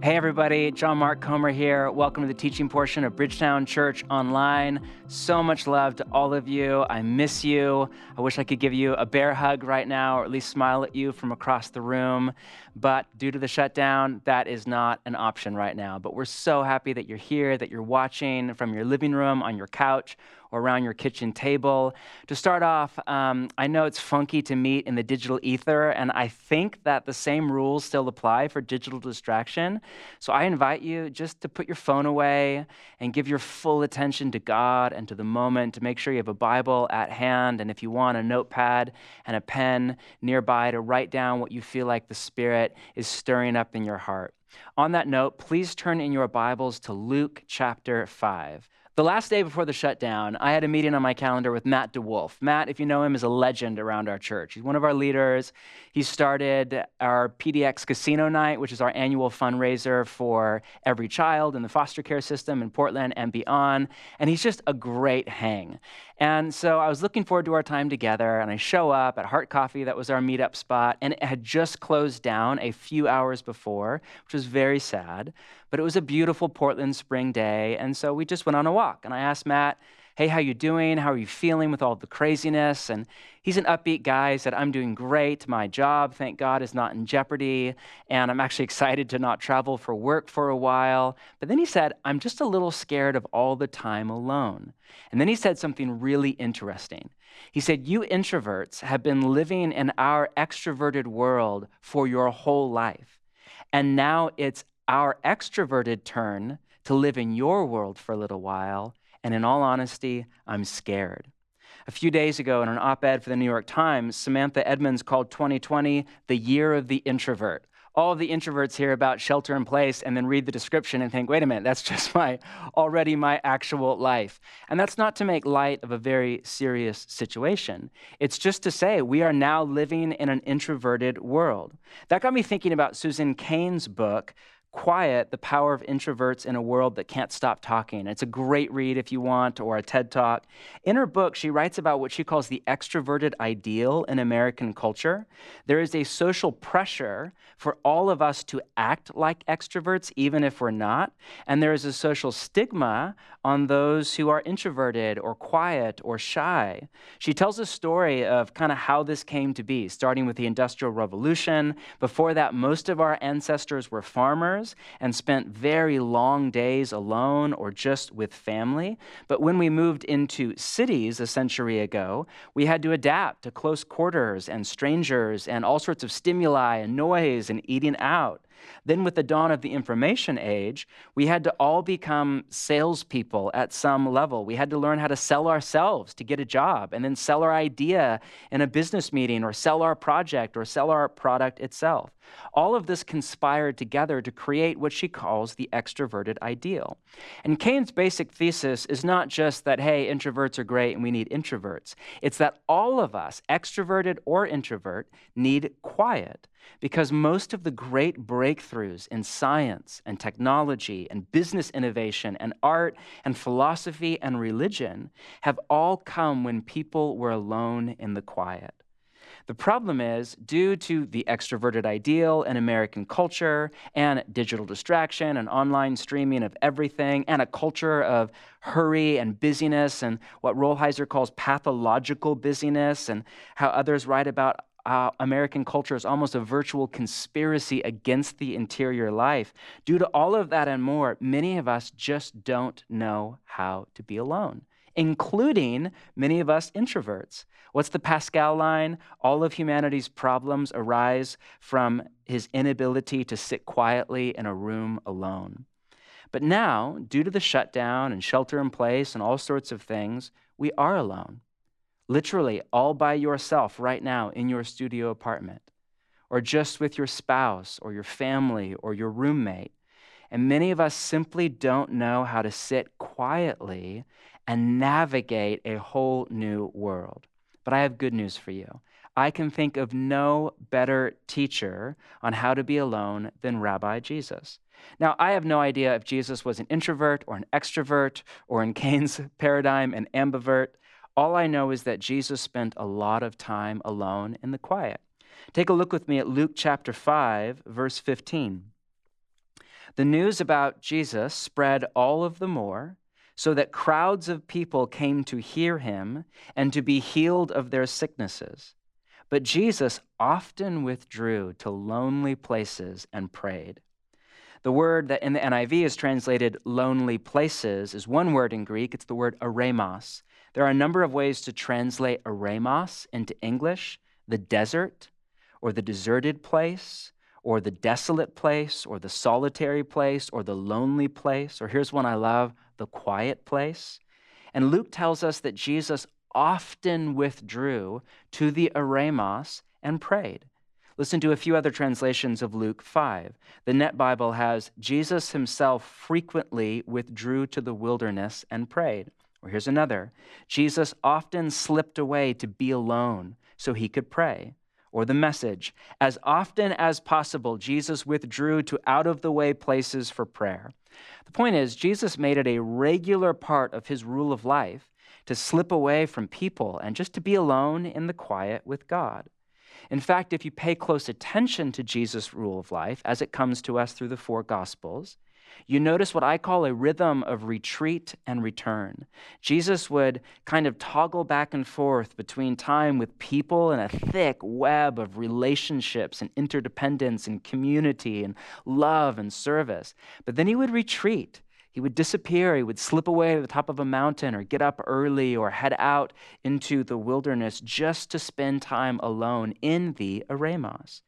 Hey, everybody, John Mark Comer here. Welcome to the teaching portion of Bridgetown Church Online. So much love to all of you. I miss you. I wish I could give you a bear hug right now, or at least smile at you from across the room. But due to the shutdown, that is not an option right now. But we're so happy that you're here, that you're watching from your living room, on your couch, or around your kitchen table. To start off, um, I know it's funky to meet in the digital ether, and I think that the same rules still apply for digital distraction. So I invite you just to put your phone away and give your full attention to God and to the moment, to make sure you have a Bible at hand, and if you want, a notepad and a pen nearby to write down what you feel like the Spirit is stirring up in your heart. On that note, please turn in your Bibles to Luke chapter 5. The last day before the shutdown, I had a meeting on my calendar with Matt DeWolf. Matt, if you know him, is a legend around our church. He's one of our leaders. He started our PDX Casino Night, which is our annual fundraiser for every child in the foster care system in Portland and beyond. And he's just a great hang. And so I was looking forward to our time together, and I show up at Heart Coffee, that was our meetup spot, and it had just closed down a few hours before, which was very sad. But it was a beautiful Portland spring day, and so we just went on a walk. And I asked Matt, "Hey, how you doing? How are you feeling with all the craziness?" And he's an upbeat guy. He said, "I'm doing great. My job, thank God, is not in jeopardy, and I'm actually excited to not travel for work for a while." But then he said, "I'm just a little scared of all the time alone." And then he said something really interesting. He said, You introverts have been living in our extroverted world for your whole life. And now it's our extroverted turn to live in your world for a little while. And in all honesty, I'm scared. A few days ago, in an op ed for the New York Times, Samantha Edmonds called 2020 the year of the introvert all of the introverts hear about shelter in place and then read the description and think, wait a minute, that's just my already my actual life. And that's not to make light of a very serious situation. It's just to say we are now living in an introverted world. That got me thinking about Susan Cain's book, Quiet, The Power of Introverts in a World That Can't Stop Talking. It's a great read if you want, or a TED Talk. In her book, she writes about what she calls the extroverted ideal in American culture. There is a social pressure for all of us to act like extroverts, even if we're not. And there is a social stigma on those who are introverted or quiet or shy. She tells a story of kind of how this came to be, starting with the Industrial Revolution. Before that, most of our ancestors were farmers and spent very long days alone or just with family. But when we moved into cities a century ago, we had to adapt to close quarters and strangers and all sorts of stimuli and noise and eating out. Then, with the dawn of the information age, we had to all become salespeople at some level. We had to learn how to sell ourselves to get a job, and then sell our idea in a business meeting, or sell our project, or sell our product itself. All of this conspired together to create what she calls the extroverted ideal. And Cain's basic thesis is not just that, hey, introverts are great and we need introverts. It's that all of us, extroverted or introvert, need quiet because most of the great breakthroughs in science and technology and business innovation and art and philosophy and religion have all come when people were alone in the quiet. The problem is, due to the extroverted ideal in American culture and digital distraction and online streaming of everything and a culture of hurry and busyness and what Rolheiser calls pathological busyness and how others write about uh, American culture is almost a virtual conspiracy against the interior life. Due to all of that and more, many of us just don't know how to be alone, including many of us introverts. What's the Pascal line? All of humanity's problems arise from his inability to sit quietly in a room alone. But now, due to the shutdown and shelter in place and all sorts of things, we are alone literally all by yourself right now in your studio apartment, or just with your spouse or your family or your roommate. And many of us simply don't know how to sit quietly and navigate a whole new world. But I have good news for you. I can think of no better teacher on how to be alone than Rabbi Jesus. Now, I have no idea if Jesus was an introvert or an extrovert, or in Cain's paradigm, an ambivert. All I know is that Jesus spent a lot of time alone in the quiet. Take a look with me at Luke chapter 5, verse 15. The news about Jesus spread all of the more so that crowds of people came to hear him and to be healed of their sicknesses. But Jesus often withdrew to lonely places and prayed. The word that in the NIV is translated lonely places is one word in Greek. It's the word eremos. There are a number of ways to translate eremos into English the desert, or the deserted place, or the desolate place, or the solitary place, or the lonely place, or here's one I love the quiet place. And Luke tells us that Jesus often withdrew to the eremos and prayed. Listen to a few other translations of Luke 5. The Net Bible has Jesus himself frequently withdrew to the wilderness and prayed. Or here's another Jesus often slipped away to be alone so he could pray. Or the message as often as possible, Jesus withdrew to out of the way places for prayer. The point is, Jesus made it a regular part of his rule of life to slip away from people and just to be alone in the quiet with God. In fact, if you pay close attention to Jesus' rule of life as it comes to us through the four Gospels, you notice what I call a rhythm of retreat and return. Jesus would kind of toggle back and forth between time with people and a thick web of relationships and interdependence and community and love and service. But then he would retreat. He would disappear. He would slip away to the top of a mountain or get up early or head out into the wilderness just to spend time alone in the eremos.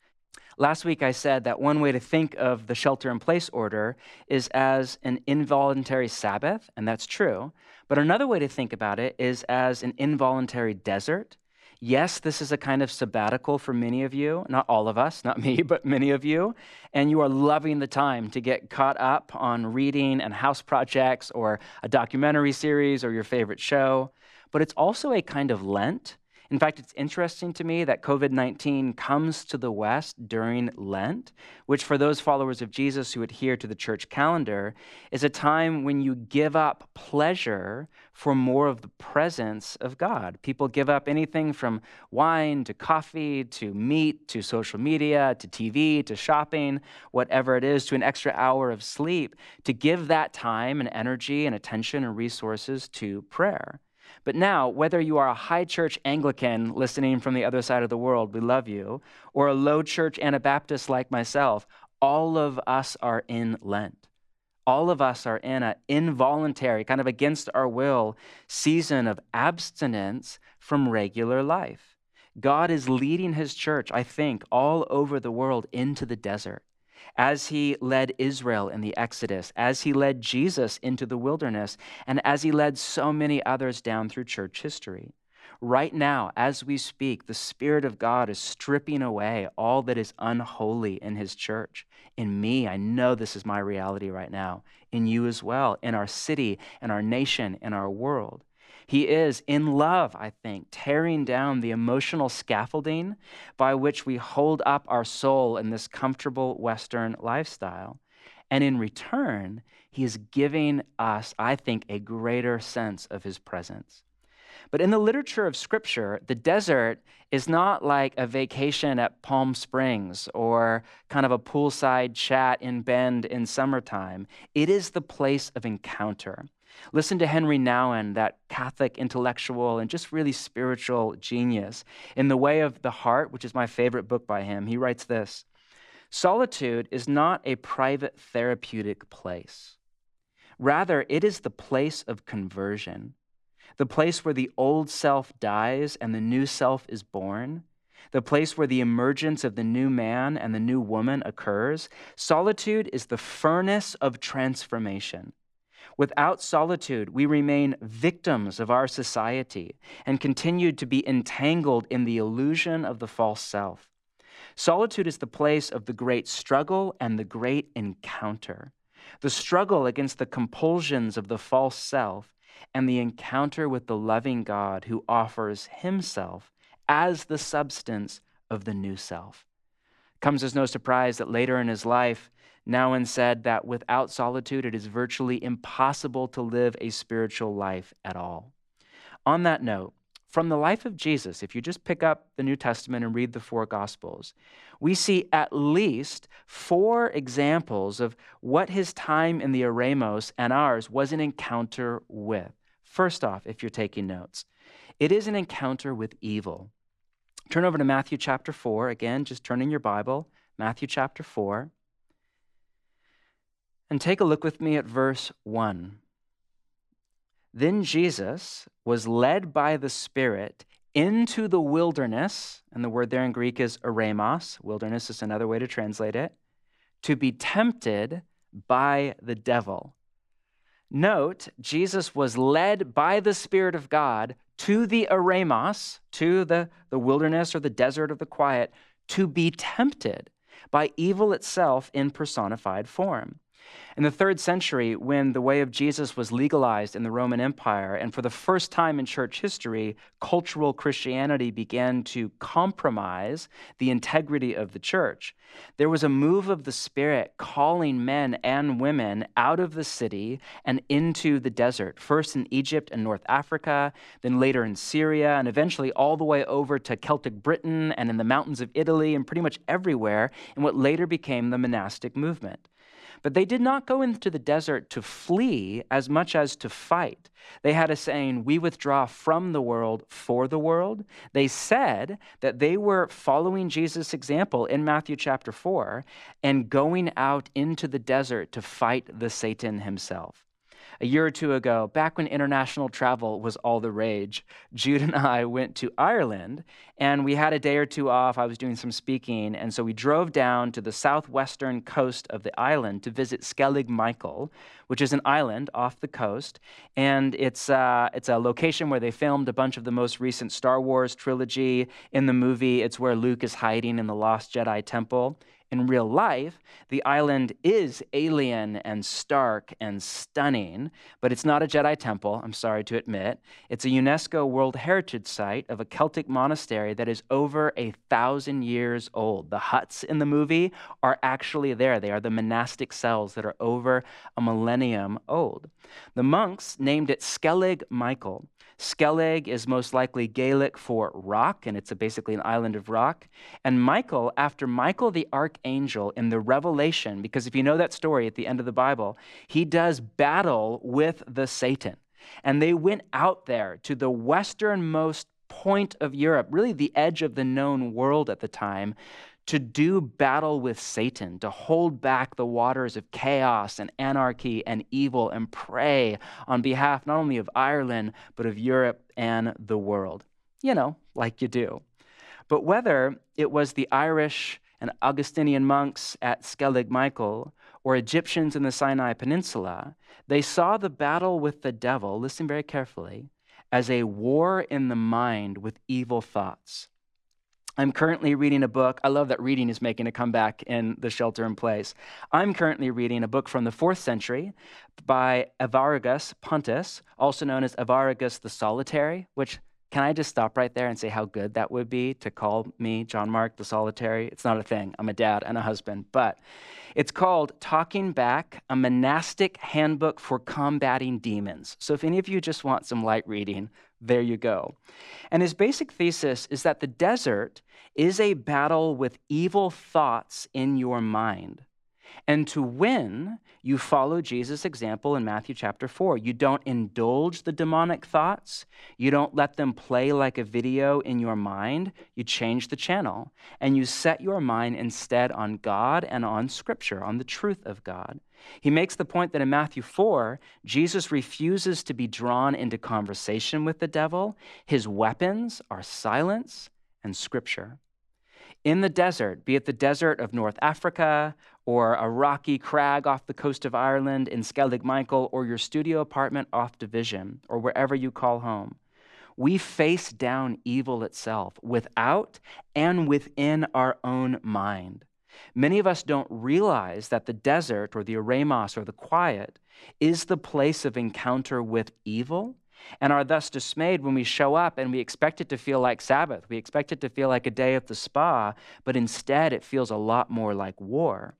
Last week, I said that one way to think of the shelter in place order is as an involuntary Sabbath, and that's true. But another way to think about it is as an involuntary desert. Yes, this is a kind of sabbatical for many of you, not all of us, not me, but many of you. And you are loving the time to get caught up on reading and house projects or a documentary series or your favorite show. But it's also a kind of Lent in fact, it's interesting to me that COVID 19 comes to the West during Lent, which, for those followers of Jesus who adhere to the church calendar, is a time when you give up pleasure for more of the presence of God. People give up anything from wine to coffee to meat to social media to TV to shopping, whatever it is, to an extra hour of sleep to give that time and energy and attention and resources to prayer. But now, whether you are a high church Anglican listening from the other side of the world, we love you, or a low church Anabaptist like myself, all of us are in Lent. All of us are in an involuntary, kind of against our will, season of abstinence from regular life. God is leading his church, I think, all over the world into the desert as he led Israel in the Exodus, as he led Jesus into the wilderness, and as he led so many others down through church history. Right now, as we speak, the Spirit of God is stripping away all that is unholy in His church. In me, I know this is my reality right now. In you as well, in our city, in our nation, in our world. He is, in love, I think, tearing down the emotional scaffolding by which we hold up our soul in this comfortable Western lifestyle. And in return, he is giving us, I think, a greater sense of his presence. But in the literature of Scripture, the desert is not like a vacation at Palm Springs or kind of a poolside chat in Bend in summertime. It is the place of encounter. Listen to Henri Nouwen, that Catholic intellectual and just really spiritual genius. In The Way of the Heart, which is my favorite book by him, he writes this Solitude is not a private therapeutic place. Rather, it is the place of conversion, the place where the old self dies and the new self is born, the place where the emergence of the new man and the new woman occurs. Solitude is the furnace of transformation. Without solitude, we remain victims of our society and continue to be entangled in the illusion of the false self. Solitude is the place of the great struggle and the great encounter. The struggle against the compulsions of the false self and the encounter with the loving God who offers himself as the substance of the new self. Comes as no surprise that later in his life, Nouwen said that without solitude, it is virtually impossible to live a spiritual life at all. On that note, from the life of Jesus, if you just pick up the New Testament and read the four Gospels, we see at least four examples of what his time in the Eremos and ours was an encounter with. First off, if you're taking notes, it is an encounter with evil. Turn over to Matthew chapter 4. Again, just turn in your Bible, Matthew chapter 4. And take a look with me at verse 1. Then Jesus was led by the Spirit into the wilderness, and the word there in Greek is eremos, wilderness is another way to translate it, to be tempted by the devil. Note, Jesus was led by the Spirit of God to the eremos, to the, the wilderness or the desert of the quiet, to be tempted by evil itself in personified form. In the third century, when the way of Jesus was legalized in the Roman Empire, and for the first time in church history, cultural Christianity began to compromise the integrity of the church, there was a move of the Spirit calling men and women out of the city and into the desert, first in Egypt and North Africa, then later in Syria, and eventually all the way over to Celtic Britain and in the mountains of Italy and pretty much everywhere in what later became the monastic movement. But they did not go into the desert to flee as much as to fight. They had a saying, We withdraw from the world for the world. They said that they were following Jesus' example in Matthew chapter 4 and going out into the desert to fight the Satan himself a year or two ago, back when international travel was all the rage, Jude and I went to Ireland and we had a day or two off. I was doing some speaking, and so we drove down to the southwestern coast of the island to visit Skellig Michael, which is an island off the coast. And it's, uh, it's a location where they filmed a bunch of the most recent Star Wars trilogy. In the movie, it's where Luke is hiding in the Lost Jedi Temple in real life, the island is alien and stark and stunning, but it's not a Jedi temple, I'm sorry to admit. It's a UNESCO World Heritage Site of a Celtic monastery that is over a thousand years old. The huts in the movie are actually there. They are the monastic cells that are over a millennium old. The monks named it Skellig Michael Skellig is most likely Gaelic for rock, and it's basically an island of rock. And Michael, after Michael the archangel in the Revelation, because if you know that story at the end of the Bible, he does battle with the Satan. And they went out there to the westernmost point of Europe, really the edge of the known world at the time, to do battle with Satan, to hold back the waters of chaos and anarchy and evil and pray on behalf not only of Ireland, but of Europe and the world. You know, like you do. But whether it was the Irish and Augustinian monks at Skellig Michael or Egyptians in the Sinai Peninsula, they saw the battle with the devil, listen very carefully, as a war in the mind with evil thoughts. I'm currently reading a book. I love that reading is making a comeback in the shelter in place. I'm currently reading a book from the fourth century by Evagrius Pontus, also known as Evagrius the Solitary, which can I just stop right there and say how good that would be to call me John Mark the Solitary? It's not a thing. I'm a dad and a husband. But it's called Talking Back, a monastic handbook for combating demons. So if any of you just want some light reading, there you go. And his basic thesis is that the desert is a battle with evil thoughts in your mind. And to win, you follow Jesus' example in Matthew chapter 4. You don't indulge the demonic thoughts. You don't let them play like a video in your mind. You change the channel and you set your mind instead on God and on Scripture, on the truth of God. He makes the point that in Matthew 4, Jesus refuses to be drawn into conversation with the devil. His weapons are silence and Scripture. In the desert, be it the desert of North Africa or a rocky crag off the coast of Ireland in Skellig Michael or your studio apartment off Division or wherever you call home, we face down evil itself without and within our own mind. Many of us don't realize that the desert or the eremos or the quiet is the place of encounter with evil and are thus dismayed when we show up and we expect it to feel like Sabbath. We expect it to feel like a day at the spa, but instead it feels a lot more like war.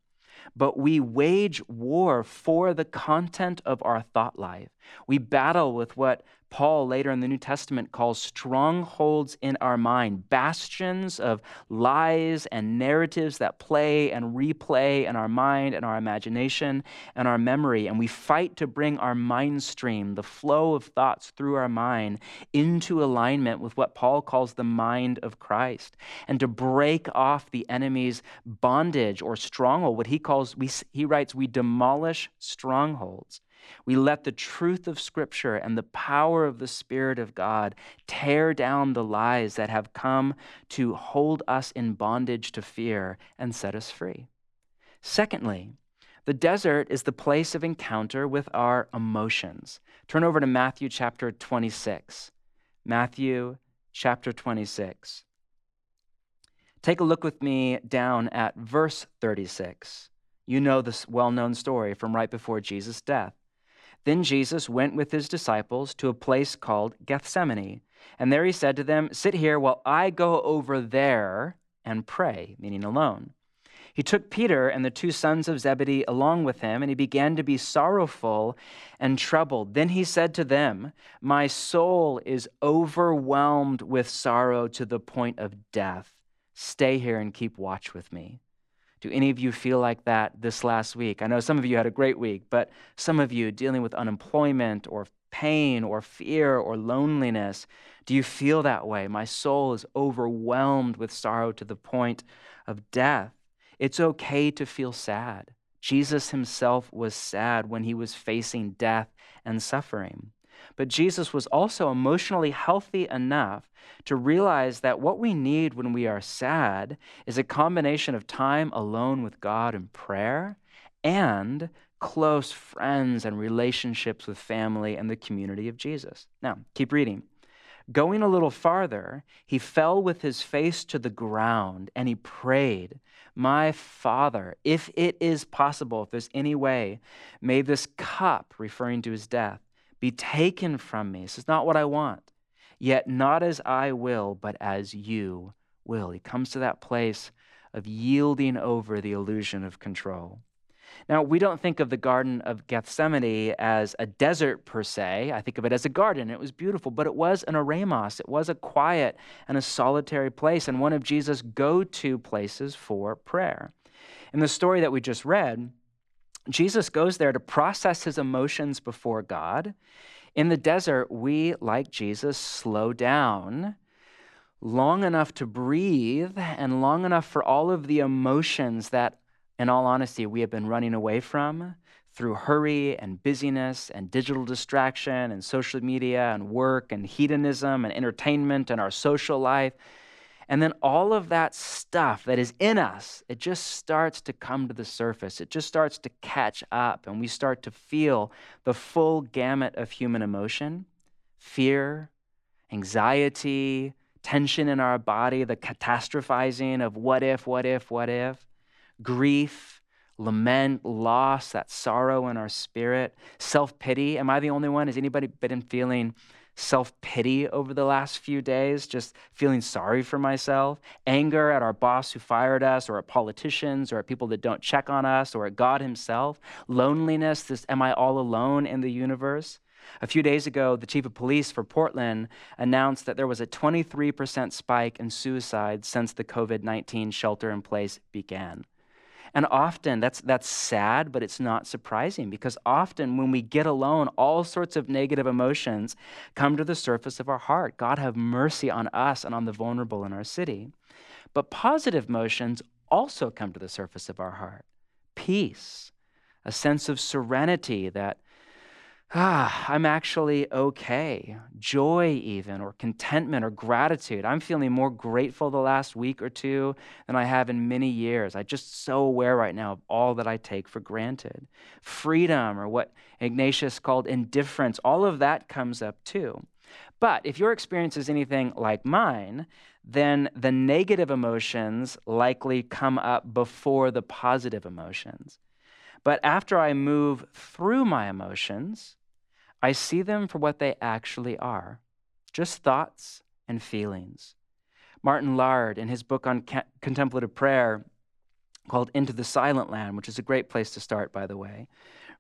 But we wage war for the content of our thought life. We battle with what Paul later in the New Testament calls strongholds in our mind, bastions of lies and narratives that play and replay in our mind and our imagination and our memory. And we fight to bring our mind stream, the flow of thoughts through our mind, into alignment with what Paul calls the mind of Christ, and to break off the enemy's bondage or stronghold. What he calls, we, he writes, we demolish strongholds. We let the truth of Scripture and the power of the Spirit of God tear down the lies that have come to hold us in bondage to fear and set us free. Secondly, the desert is the place of encounter with our emotions. Turn over to Matthew chapter 26. Matthew chapter 26. Take a look with me down at verse 36. You know this well known story from right before Jesus' death. Then Jesus went with his disciples to a place called Gethsemane. And there he said to them, Sit here while I go over there and pray, meaning alone. He took Peter and the two sons of Zebedee along with him, and he began to be sorrowful and troubled. Then he said to them, My soul is overwhelmed with sorrow to the point of death. Stay here and keep watch with me. Do any of you feel like that this last week? I know some of you had a great week, but some of you dealing with unemployment or pain or fear or loneliness, do you feel that way? My soul is overwhelmed with sorrow to the point of death. It's okay to feel sad. Jesus himself was sad when he was facing death and suffering. But Jesus was also emotionally healthy enough to realize that what we need when we are sad is a combination of time alone with God in prayer and close friends and relationships with family and the community of Jesus. Now, keep reading. Going a little farther, he fell with his face to the ground and he prayed, My Father, if it is possible, if there's any way, may this cup, referring to his death, be taken from me. This is not what I want. Yet not as I will, but as you will. He comes to that place of yielding over the illusion of control. Now, we don't think of the Garden of Gethsemane as a desert per se. I think of it as a garden. It was beautiful, but it was an eremos. It was a quiet and a solitary place, and one of Jesus' go to places for prayer. In the story that we just read, Jesus goes there to process his emotions before God. In the desert, we, like Jesus, slow down long enough to breathe and long enough for all of the emotions that, in all honesty, we have been running away from through hurry and busyness and digital distraction and social media and work and hedonism and entertainment and our social life. And then all of that stuff that is in us, it just starts to come to the surface. It just starts to catch up, and we start to feel the full gamut of human emotion fear, anxiety, tension in our body, the catastrophizing of what if, what if, what if, grief, lament, loss, that sorrow in our spirit, self pity. Am I the only one? Has anybody been feeling? Self pity over the last few days, just feeling sorry for myself, anger at our boss who fired us, or at politicians, or at people that don't check on us, or at God Himself, loneliness, this am I all alone in the universe? A few days ago, the chief of police for Portland announced that there was a 23% spike in suicides since the COVID 19 shelter in place began. And often that's, that's sad, but it's not surprising because often when we get alone, all sorts of negative emotions come to the surface of our heart. God have mercy on us and on the vulnerable in our city. But positive emotions also come to the surface of our heart peace, a sense of serenity that ah, I'm actually okay. Joy, even, or contentment, or gratitude. I'm feeling more grateful the last week or two than I have in many years. I'm just so aware right now of all that I take for granted. Freedom, or what Ignatius called indifference, all of that comes up too. But if your experience is anything like mine, then the negative emotions likely come up before the positive emotions. But after I move through my emotions, I see them for what they actually are just thoughts and feelings. Martin Laird, in his book on contemplative prayer called Into the Silent Land, which is a great place to start, by the way,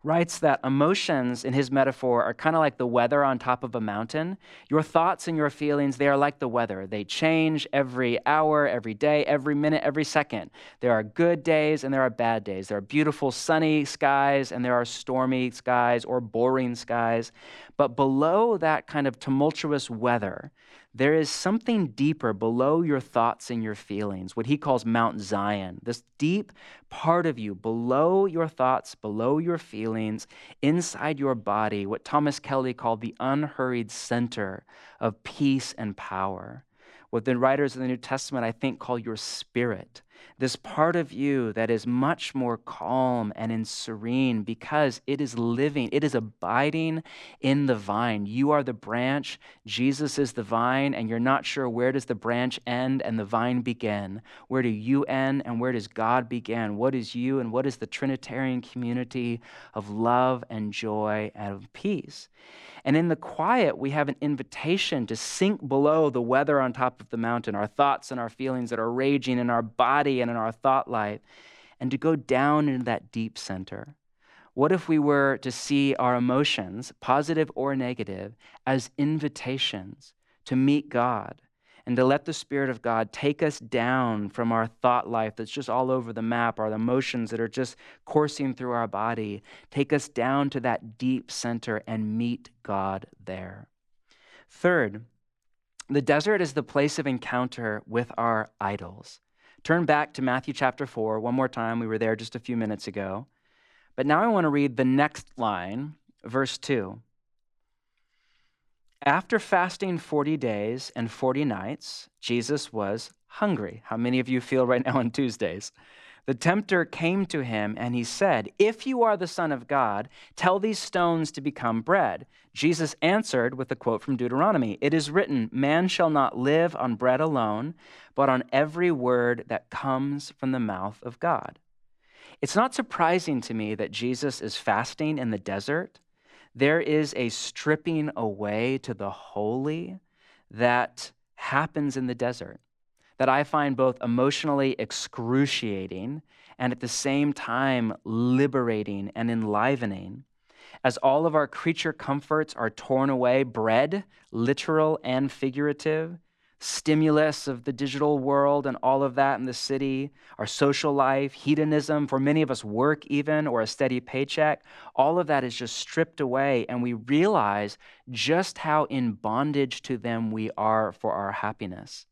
writes that emotions, in his metaphor, are kind of like the weather on top of a mountain. Your thoughts and your feelings, they are like the weather. They change every hour, every day, every minute, every second. There are good days and there are bad days. There are beautiful sunny skies and there are stormy skies or boring skies. But below that kind of tumultuous weather, there is something deeper below your thoughts and your feelings, what he calls Mount Zion, this deep part of you below your thoughts, below your feelings, inside your body, what Thomas Kelly called the unhurried center of peace and power. What the writers of the New Testament, I think, call your spirit this part of you that is much more calm and in serene because it is living, it is abiding in the vine. You are the branch, Jesus is the vine, and you're not sure where does the branch end and the vine begin? Where do you end and where does God begin? What is you and what is the Trinitarian community of love and joy and of peace? And in the quiet, we have an invitation to sink below the weather on top of the mountain, our thoughts and our feelings that are raging in our body and in our thought life, and to go down into that deep center. What if we were to see our emotions, positive or negative, as invitations to meet God? and to let the Spirit of God take us down from our thought life that's just all over the map, our emotions that are just coursing through our body, take us down to that deep center and meet God there. Third, the desert is the place of encounter with our idols. Turn back to Matthew chapter 4 one more time. We were there just a few minutes ago. But now I want to read the next line, verse 2. After fasting 40 days and 40 nights, Jesus was hungry. How many of you feel right now on Tuesdays? The tempter came to him and he said, If you are the Son of God, tell these stones to become bread. Jesus answered with a quote from Deuteronomy It is written, Man shall not live on bread alone, but on every word that comes from the mouth of God. It's not surprising to me that Jesus is fasting in the desert there is a stripping away to the holy that happens in the desert that I find both emotionally excruciating and at the same time liberating and enlivening. As all of our creature comforts are torn away, bread, literal and figurative, stimulus of the digital world and all of that in the city, our social life, hedonism, for many of us, work even, or a steady paycheck, all of that is just stripped away. And we realize just how in bondage to them we are for our happiness.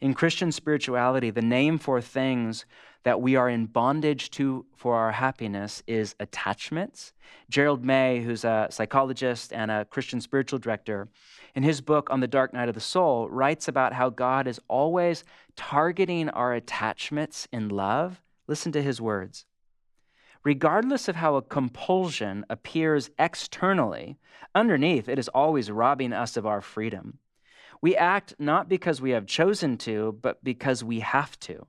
In Christian spirituality, the name for things that we are in bondage to for our happiness is attachments. Gerald May, who's a psychologist and a Christian spiritual director, in his book on the dark night of the soul, writes about how God is always targeting our attachments in love. Listen to his words. Regardless of how a compulsion appears externally, underneath it is always robbing us of our freedom. We act not because we have chosen to, but because we have to.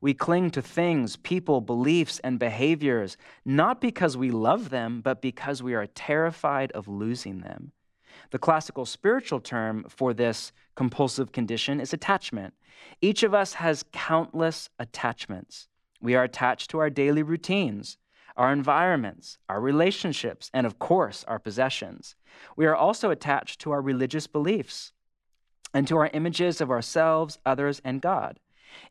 We cling to things, people, beliefs, and behaviors, not because we love them, but because we are terrified of losing them. The classical spiritual term for this compulsive condition is attachment. Each of us has countless attachments. We are attached to our daily routines, our environments, our relationships, and of course, our possessions. We are also attached to our religious beliefs and to our images of ourselves, others, and God.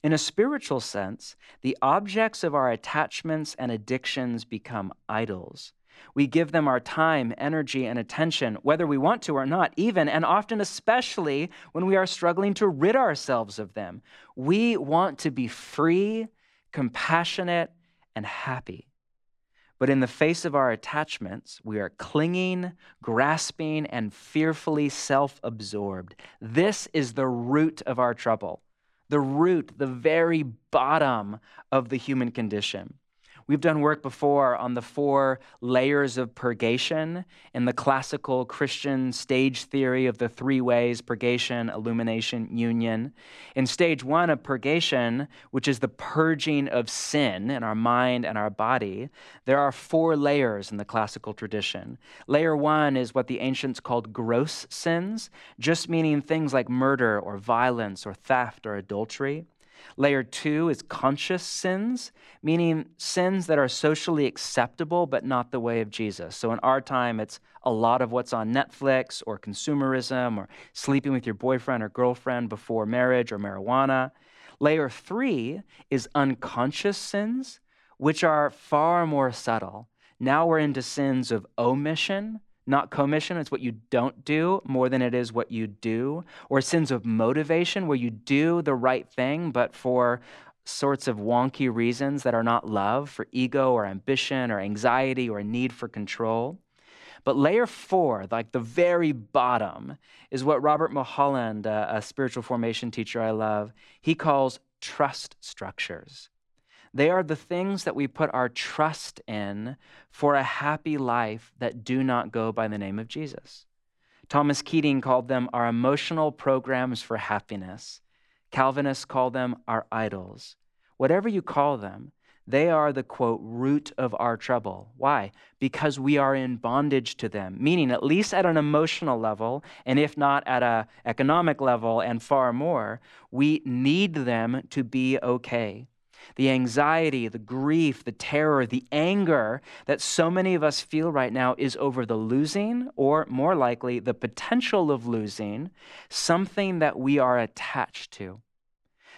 In a spiritual sense, the objects of our attachments and addictions become idols. We give them our time, energy, and attention, whether we want to or not, even and often, especially when we are struggling to rid ourselves of them. We want to be free, compassionate, and happy. But in the face of our attachments, we are clinging, grasping, and fearfully self absorbed. This is the root of our trouble, the root, the very bottom of the human condition. We've done work before on the four layers of purgation in the classical Christian stage theory of the three ways purgation, illumination, union. In stage one of purgation, which is the purging of sin in our mind and our body, there are four layers in the classical tradition. Layer one is what the ancients called gross sins, just meaning things like murder or violence or theft or adultery. Layer two is conscious sins, meaning sins that are socially acceptable but not the way of Jesus. So in our time, it's a lot of what's on Netflix or consumerism or sleeping with your boyfriend or girlfriend before marriage or marijuana. Layer three is unconscious sins, which are far more subtle. Now we're into sins of omission, not commission. It's what you don't do more than it is what you do. Or sins of motivation, where you do the right thing, but for sorts of wonky reasons that are not love, for ego or ambition or anxiety or a need for control. But layer four, like the very bottom, is what Robert Mulholland, uh, a spiritual formation teacher I love, he calls trust structures. They are the things that we put our trust in for a happy life that do not go by the name of Jesus. Thomas Keating called them our emotional programs for happiness. Calvinists call them our idols. Whatever you call them, they are the quote root of our trouble. Why? Because we are in bondage to them, meaning at least at an emotional level, and if not at an economic level and far more, we need them to be okay the anxiety, the grief, the terror, the anger that so many of us feel right now is over the losing, or more likely, the potential of losing, something that we are attached to,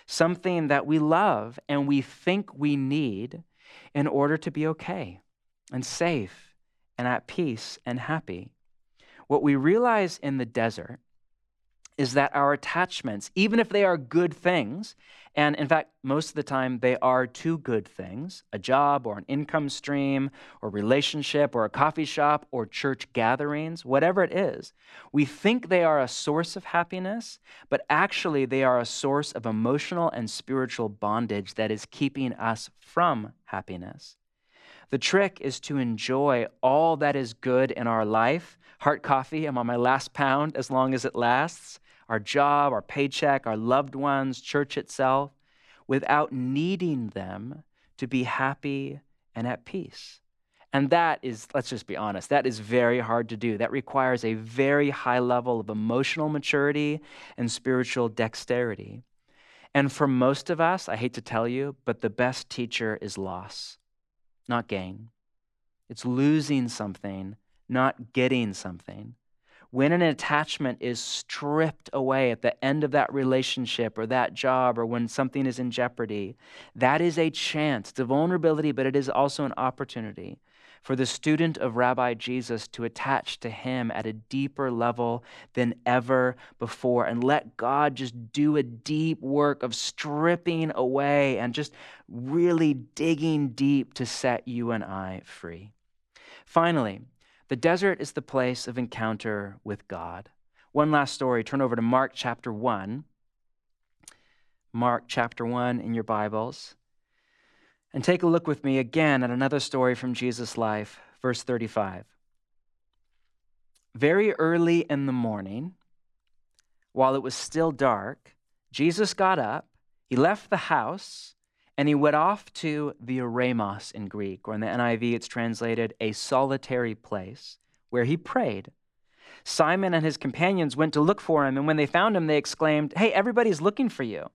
something that we love and we think we need in order to be okay and safe and at peace and happy. What we realize in the desert is that our attachments, even if they are good things, and in fact, most of the time they are two good things a job or an income stream or relationship or a coffee shop or church gatherings, whatever it is. We think they are a source of happiness, but actually they are a source of emotional and spiritual bondage that is keeping us from happiness. The trick is to enjoy all that is good in our life. Heart coffee, I'm on my last pound as long as it lasts our job, our paycheck, our loved ones, church itself, without needing them to be happy and at peace. And that is, let's just be honest, that is very hard to do. That requires a very high level of emotional maturity and spiritual dexterity. And for most of us, I hate to tell you, but the best teacher is loss, not gain. It's losing something, not getting something when an attachment is stripped away at the end of that relationship or that job or when something is in jeopardy, that is a chance. It's a vulnerability, but it is also an opportunity for the student of Rabbi Jesus to attach to him at a deeper level than ever before and let God just do a deep work of stripping away and just really digging deep to set you and I free. Finally, the desert is the place of encounter with God. One last story. Turn over to Mark chapter 1. Mark chapter 1 in your Bibles. And take a look with me again at another story from Jesus' life, verse 35. Very early in the morning, while it was still dark, Jesus got up, he left the house, and he went off to the eremos in Greek, or in the NIV, it's translated a solitary place, where he prayed. Simon and his companions went to look for him, and when they found him, they exclaimed, Hey, everybody's looking for you.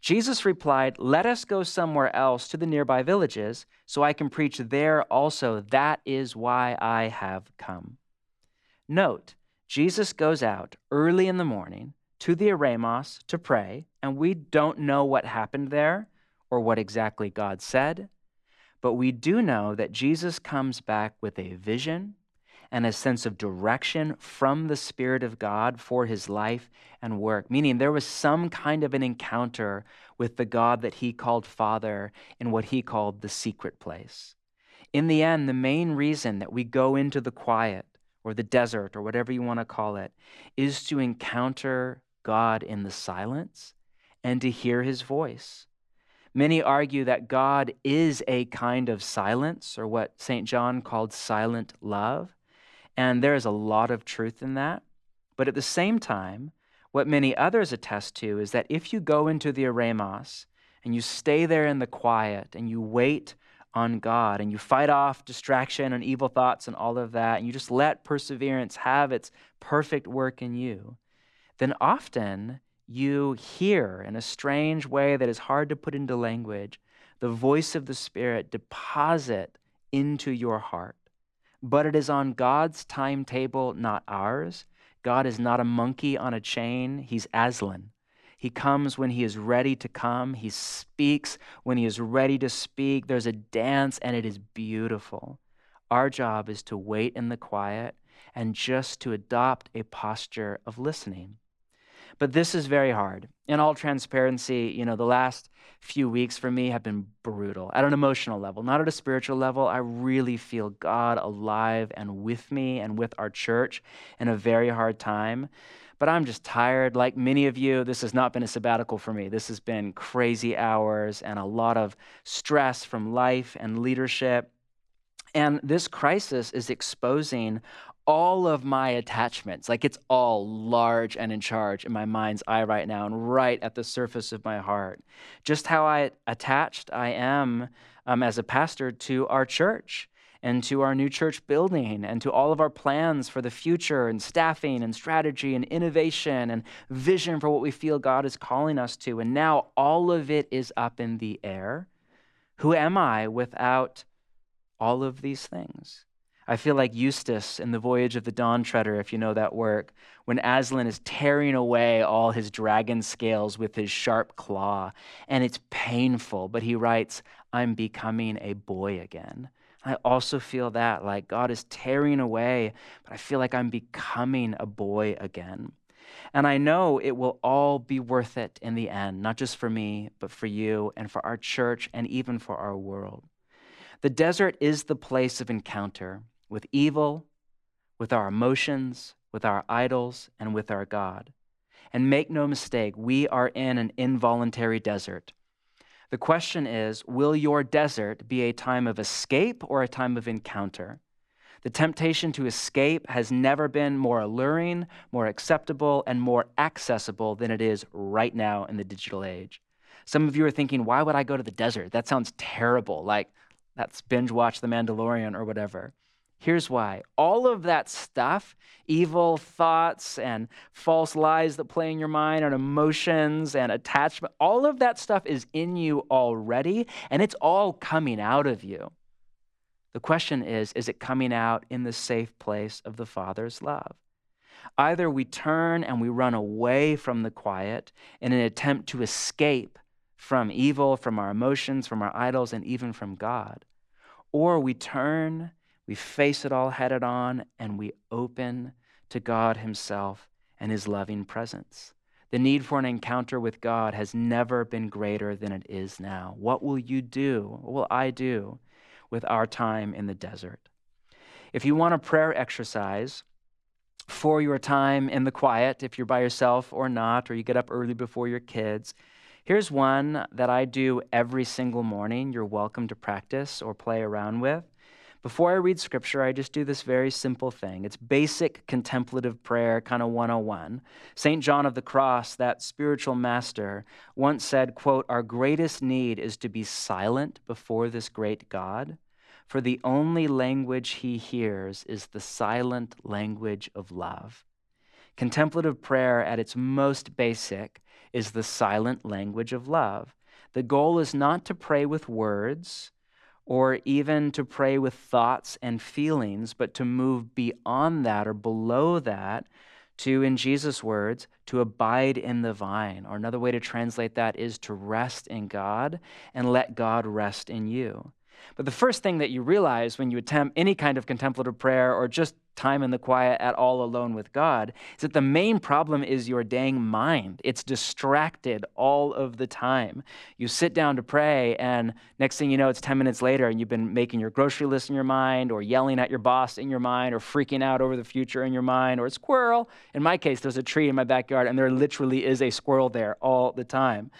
Jesus replied, Let us go somewhere else to the nearby villages, so I can preach there also. That is why I have come. Note, Jesus goes out early in the morning to the eremos to pray, and we don't know what happened there or what exactly God said, but we do know that Jesus comes back with a vision and a sense of direction from the Spirit of God for his life and work, meaning there was some kind of an encounter with the God that he called Father in what he called the secret place. In the end, the main reason that we go into the quiet or the desert or whatever you want to call it is to encounter God in the silence and to hear his voice. Many argue that God is a kind of silence, or what St. John called silent love. And there is a lot of truth in that. But at the same time, what many others attest to is that if you go into the eremos and you stay there in the quiet and you wait on God and you fight off distraction and evil thoughts and all of that, and you just let perseverance have its perfect work in you, then often you hear in a strange way that is hard to put into language the voice of the Spirit deposit into your heart. But it is on God's timetable, not ours. God is not a monkey on a chain, He's Aslan. He comes when he is ready to come. He speaks when he is ready to speak. There's a dance, and it is beautiful. Our job is to wait in the quiet and just to adopt a posture of listening. But this is very hard. In all transparency, you know, the last few weeks for me have been brutal at an emotional level, not at a spiritual level. I really feel God alive and with me and with our church in a very hard time. But I'm just tired. Like many of you, this has not been a sabbatical for me. This has been crazy hours and a lot of stress from life and leadership. And this crisis is exposing all of my attachments, like it's all large and in charge in my mind's eye right now and right at the surface of my heart. Just how I attached I am um, as a pastor to our church and to our new church building and to all of our plans for the future and staffing and strategy and innovation and vision for what we feel God is calling us to. And now all of it is up in the air. Who am I without all of these things? I feel like Eustace in the Voyage of the Dawn Treader, if you know that work, when Aslan is tearing away all his dragon scales with his sharp claw, and it's painful, but he writes, I'm becoming a boy again. I also feel that, like God is tearing away, but I feel like I'm becoming a boy again. And I know it will all be worth it in the end, not just for me, but for you and for our church and even for our world. The desert is the place of encounter with evil, with our emotions, with our idols, and with our God. And make no mistake, we are in an involuntary desert. The question is Will your desert be a time of escape or a time of encounter? The temptation to escape has never been more alluring, more acceptable, and more accessible than it is right now in the digital age. Some of you are thinking, why would I go to the desert? That sounds terrible. Like, that's binge watch The Mandalorian or whatever. Here's why all of that stuff, evil thoughts and false lies that play in your mind, and emotions and attachment, all of that stuff is in you already, and it's all coming out of you. The question is is it coming out in the safe place of the Father's love? Either we turn and we run away from the quiet in an attempt to escape from evil, from our emotions, from our idols, and even from God, or we turn we face it all headed on and we open to God Himself and His loving presence. The need for an encounter with God has never been greater than it is now. What will you do? What will I do with our time in the desert? If you want a prayer exercise for your time in the quiet, if you're by yourself or not, or you get up early before your kids, here's one that I do every single morning. You're welcome to practice or play around with. Before I read scripture, I just do this very simple thing. It's basic contemplative prayer, kind of 101. St. John of the Cross, that spiritual master, once said, quote, Our greatest need is to be silent before this great God, for the only language he hears is the silent language of love. Contemplative prayer, at its most basic, is the silent language of love. The goal is not to pray with words or even to pray with thoughts and feelings, but to move beyond that or below that to, in Jesus' words, to abide in the vine. Or another way to translate that is to rest in God and let God rest in you. But the first thing that you realize when you attempt any kind of contemplative prayer or just time in the quiet at all alone with God is that the main problem is your dang mind. It's distracted all of the time. You sit down to pray, and next thing you know, it's 10 minutes later, and you've been making your grocery list in your mind, or yelling at your boss in your mind, or freaking out over the future in your mind, or a squirrel. In my case, there's a tree in my backyard, and there literally is a squirrel there all the time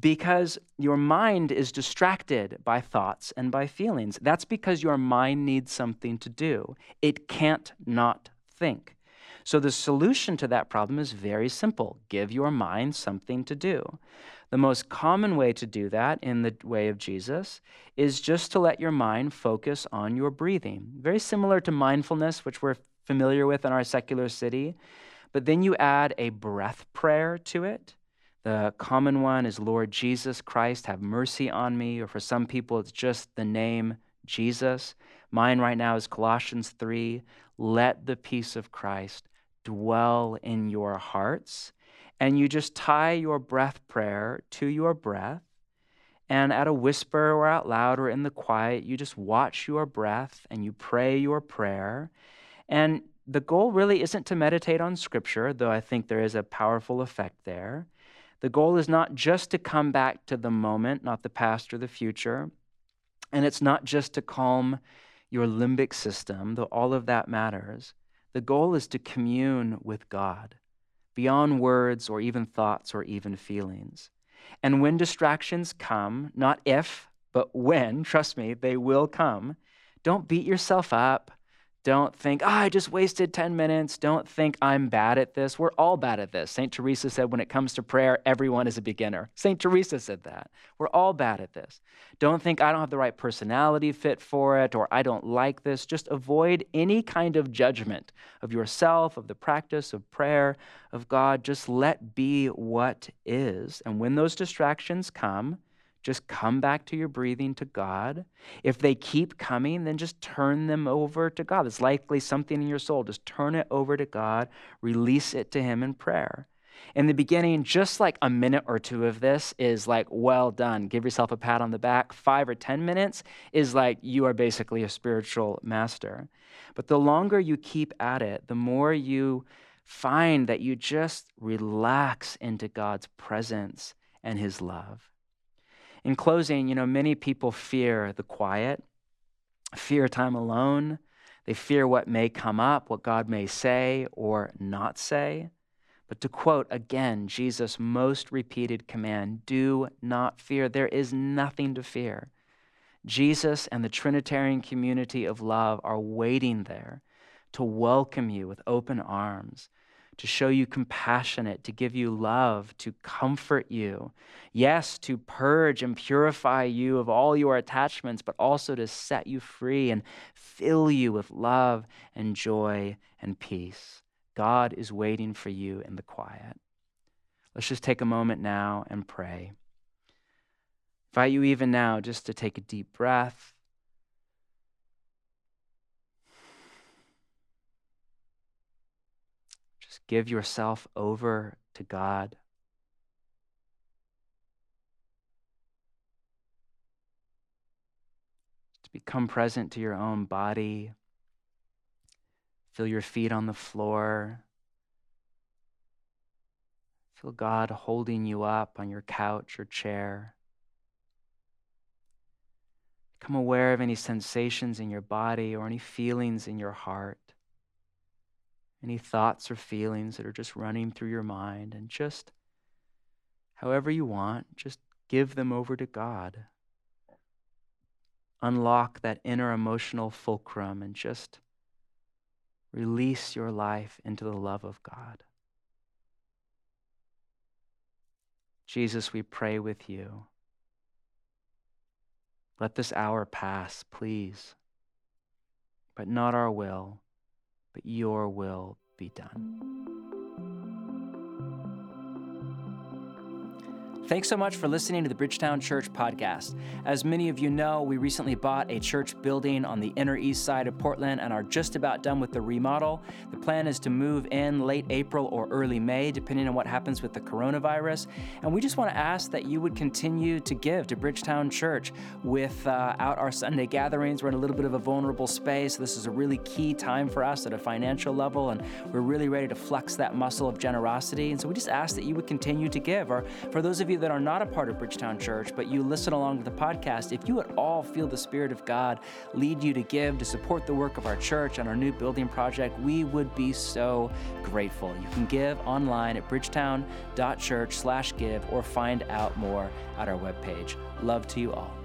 because your mind is distracted by thoughts and by feelings. That's because your mind needs something to do. It can't not think. So the solution to that problem is very simple give your mind something to do. The most common way to do that in the way of Jesus is just to let your mind focus on your breathing. Very similar to mindfulness, which we're familiar with in our secular city. But then you add a breath prayer to it The common one is Lord Jesus Christ, have mercy on me. Or for some people, it's just the name Jesus. Mine right now is Colossians 3 let the peace of Christ dwell in your hearts. And you just tie your breath prayer to your breath. And at a whisper or out loud or in the quiet, you just watch your breath and you pray your prayer. And the goal really isn't to meditate on scripture, though I think there is a powerful effect there. The goal is not just to come back to the moment, not the past or the future. And it's not just to calm your limbic system, though all of that matters. The goal is to commune with God beyond words or even thoughts or even feelings. And when distractions come, not if, but when, trust me, they will come, don't beat yourself up. Don't think, oh, I just wasted 10 minutes. Don't think I'm bad at this. We're all bad at this. St. Teresa said, when it comes to prayer, everyone is a beginner. St. Teresa said that. We're all bad at this. Don't think I don't have the right personality fit for it or I don't like this. Just avoid any kind of judgment of yourself, of the practice of prayer, of God. Just let be what is. And when those distractions come, just come back to your breathing to God. If they keep coming, then just turn them over to God. It's likely something in your soul. Just turn it over to God, release it to Him in prayer. In the beginning, just like a minute or two of this is like, well done. Give yourself a pat on the back. Five or 10 minutes is like you are basically a spiritual master. But the longer you keep at it, the more you find that you just relax into God's presence and His love. In closing, you know, many people fear the quiet, fear time alone. They fear what may come up, what God may say or not say. But to quote again Jesus' most repeated command do not fear. There is nothing to fear. Jesus and the Trinitarian community of love are waiting there to welcome you with open arms, to show you compassionate, to give you love, to comfort you. Yes, to purge and purify you of all your attachments, but also to set you free and fill you with love and joy and peace. God is waiting for you in the quiet. Let's just take a moment now and pray. invite you even now just to take a deep breath Give yourself over to God. To become present to your own body. Feel your feet on the floor. Feel God holding you up on your couch or chair. Become aware of any sensations in your body or any feelings in your heart any thoughts or feelings that are just running through your mind, and just however you want, just give them over to God. Unlock that inner emotional fulcrum and just release your life into the love of God. Jesus, we pray with you. Let this hour pass, please, but not our will but your will be done. Thanks so much for listening to the Bridgetown Church podcast. As many of you know, we recently bought a church building on the inner east side of Portland and are just about done with the remodel. The plan is to move in late April or early May, depending on what happens with the coronavirus. And we just want to ask that you would continue to give to Bridgetown Church without uh, our Sunday gatherings. We're in a little bit of a vulnerable space. This is a really key time for us at a financial level, and we're really ready to flex that muscle of generosity. And so we just ask that you would continue to give. Or for those of you that are not a part of Bridgetown Church, but you listen along to the podcast, if you at all feel the Spirit of God lead you to give to support the work of our church and our new building project, we would be so grateful. You can give online at bridgetown.church slash give or find out more at our webpage. Love to you all.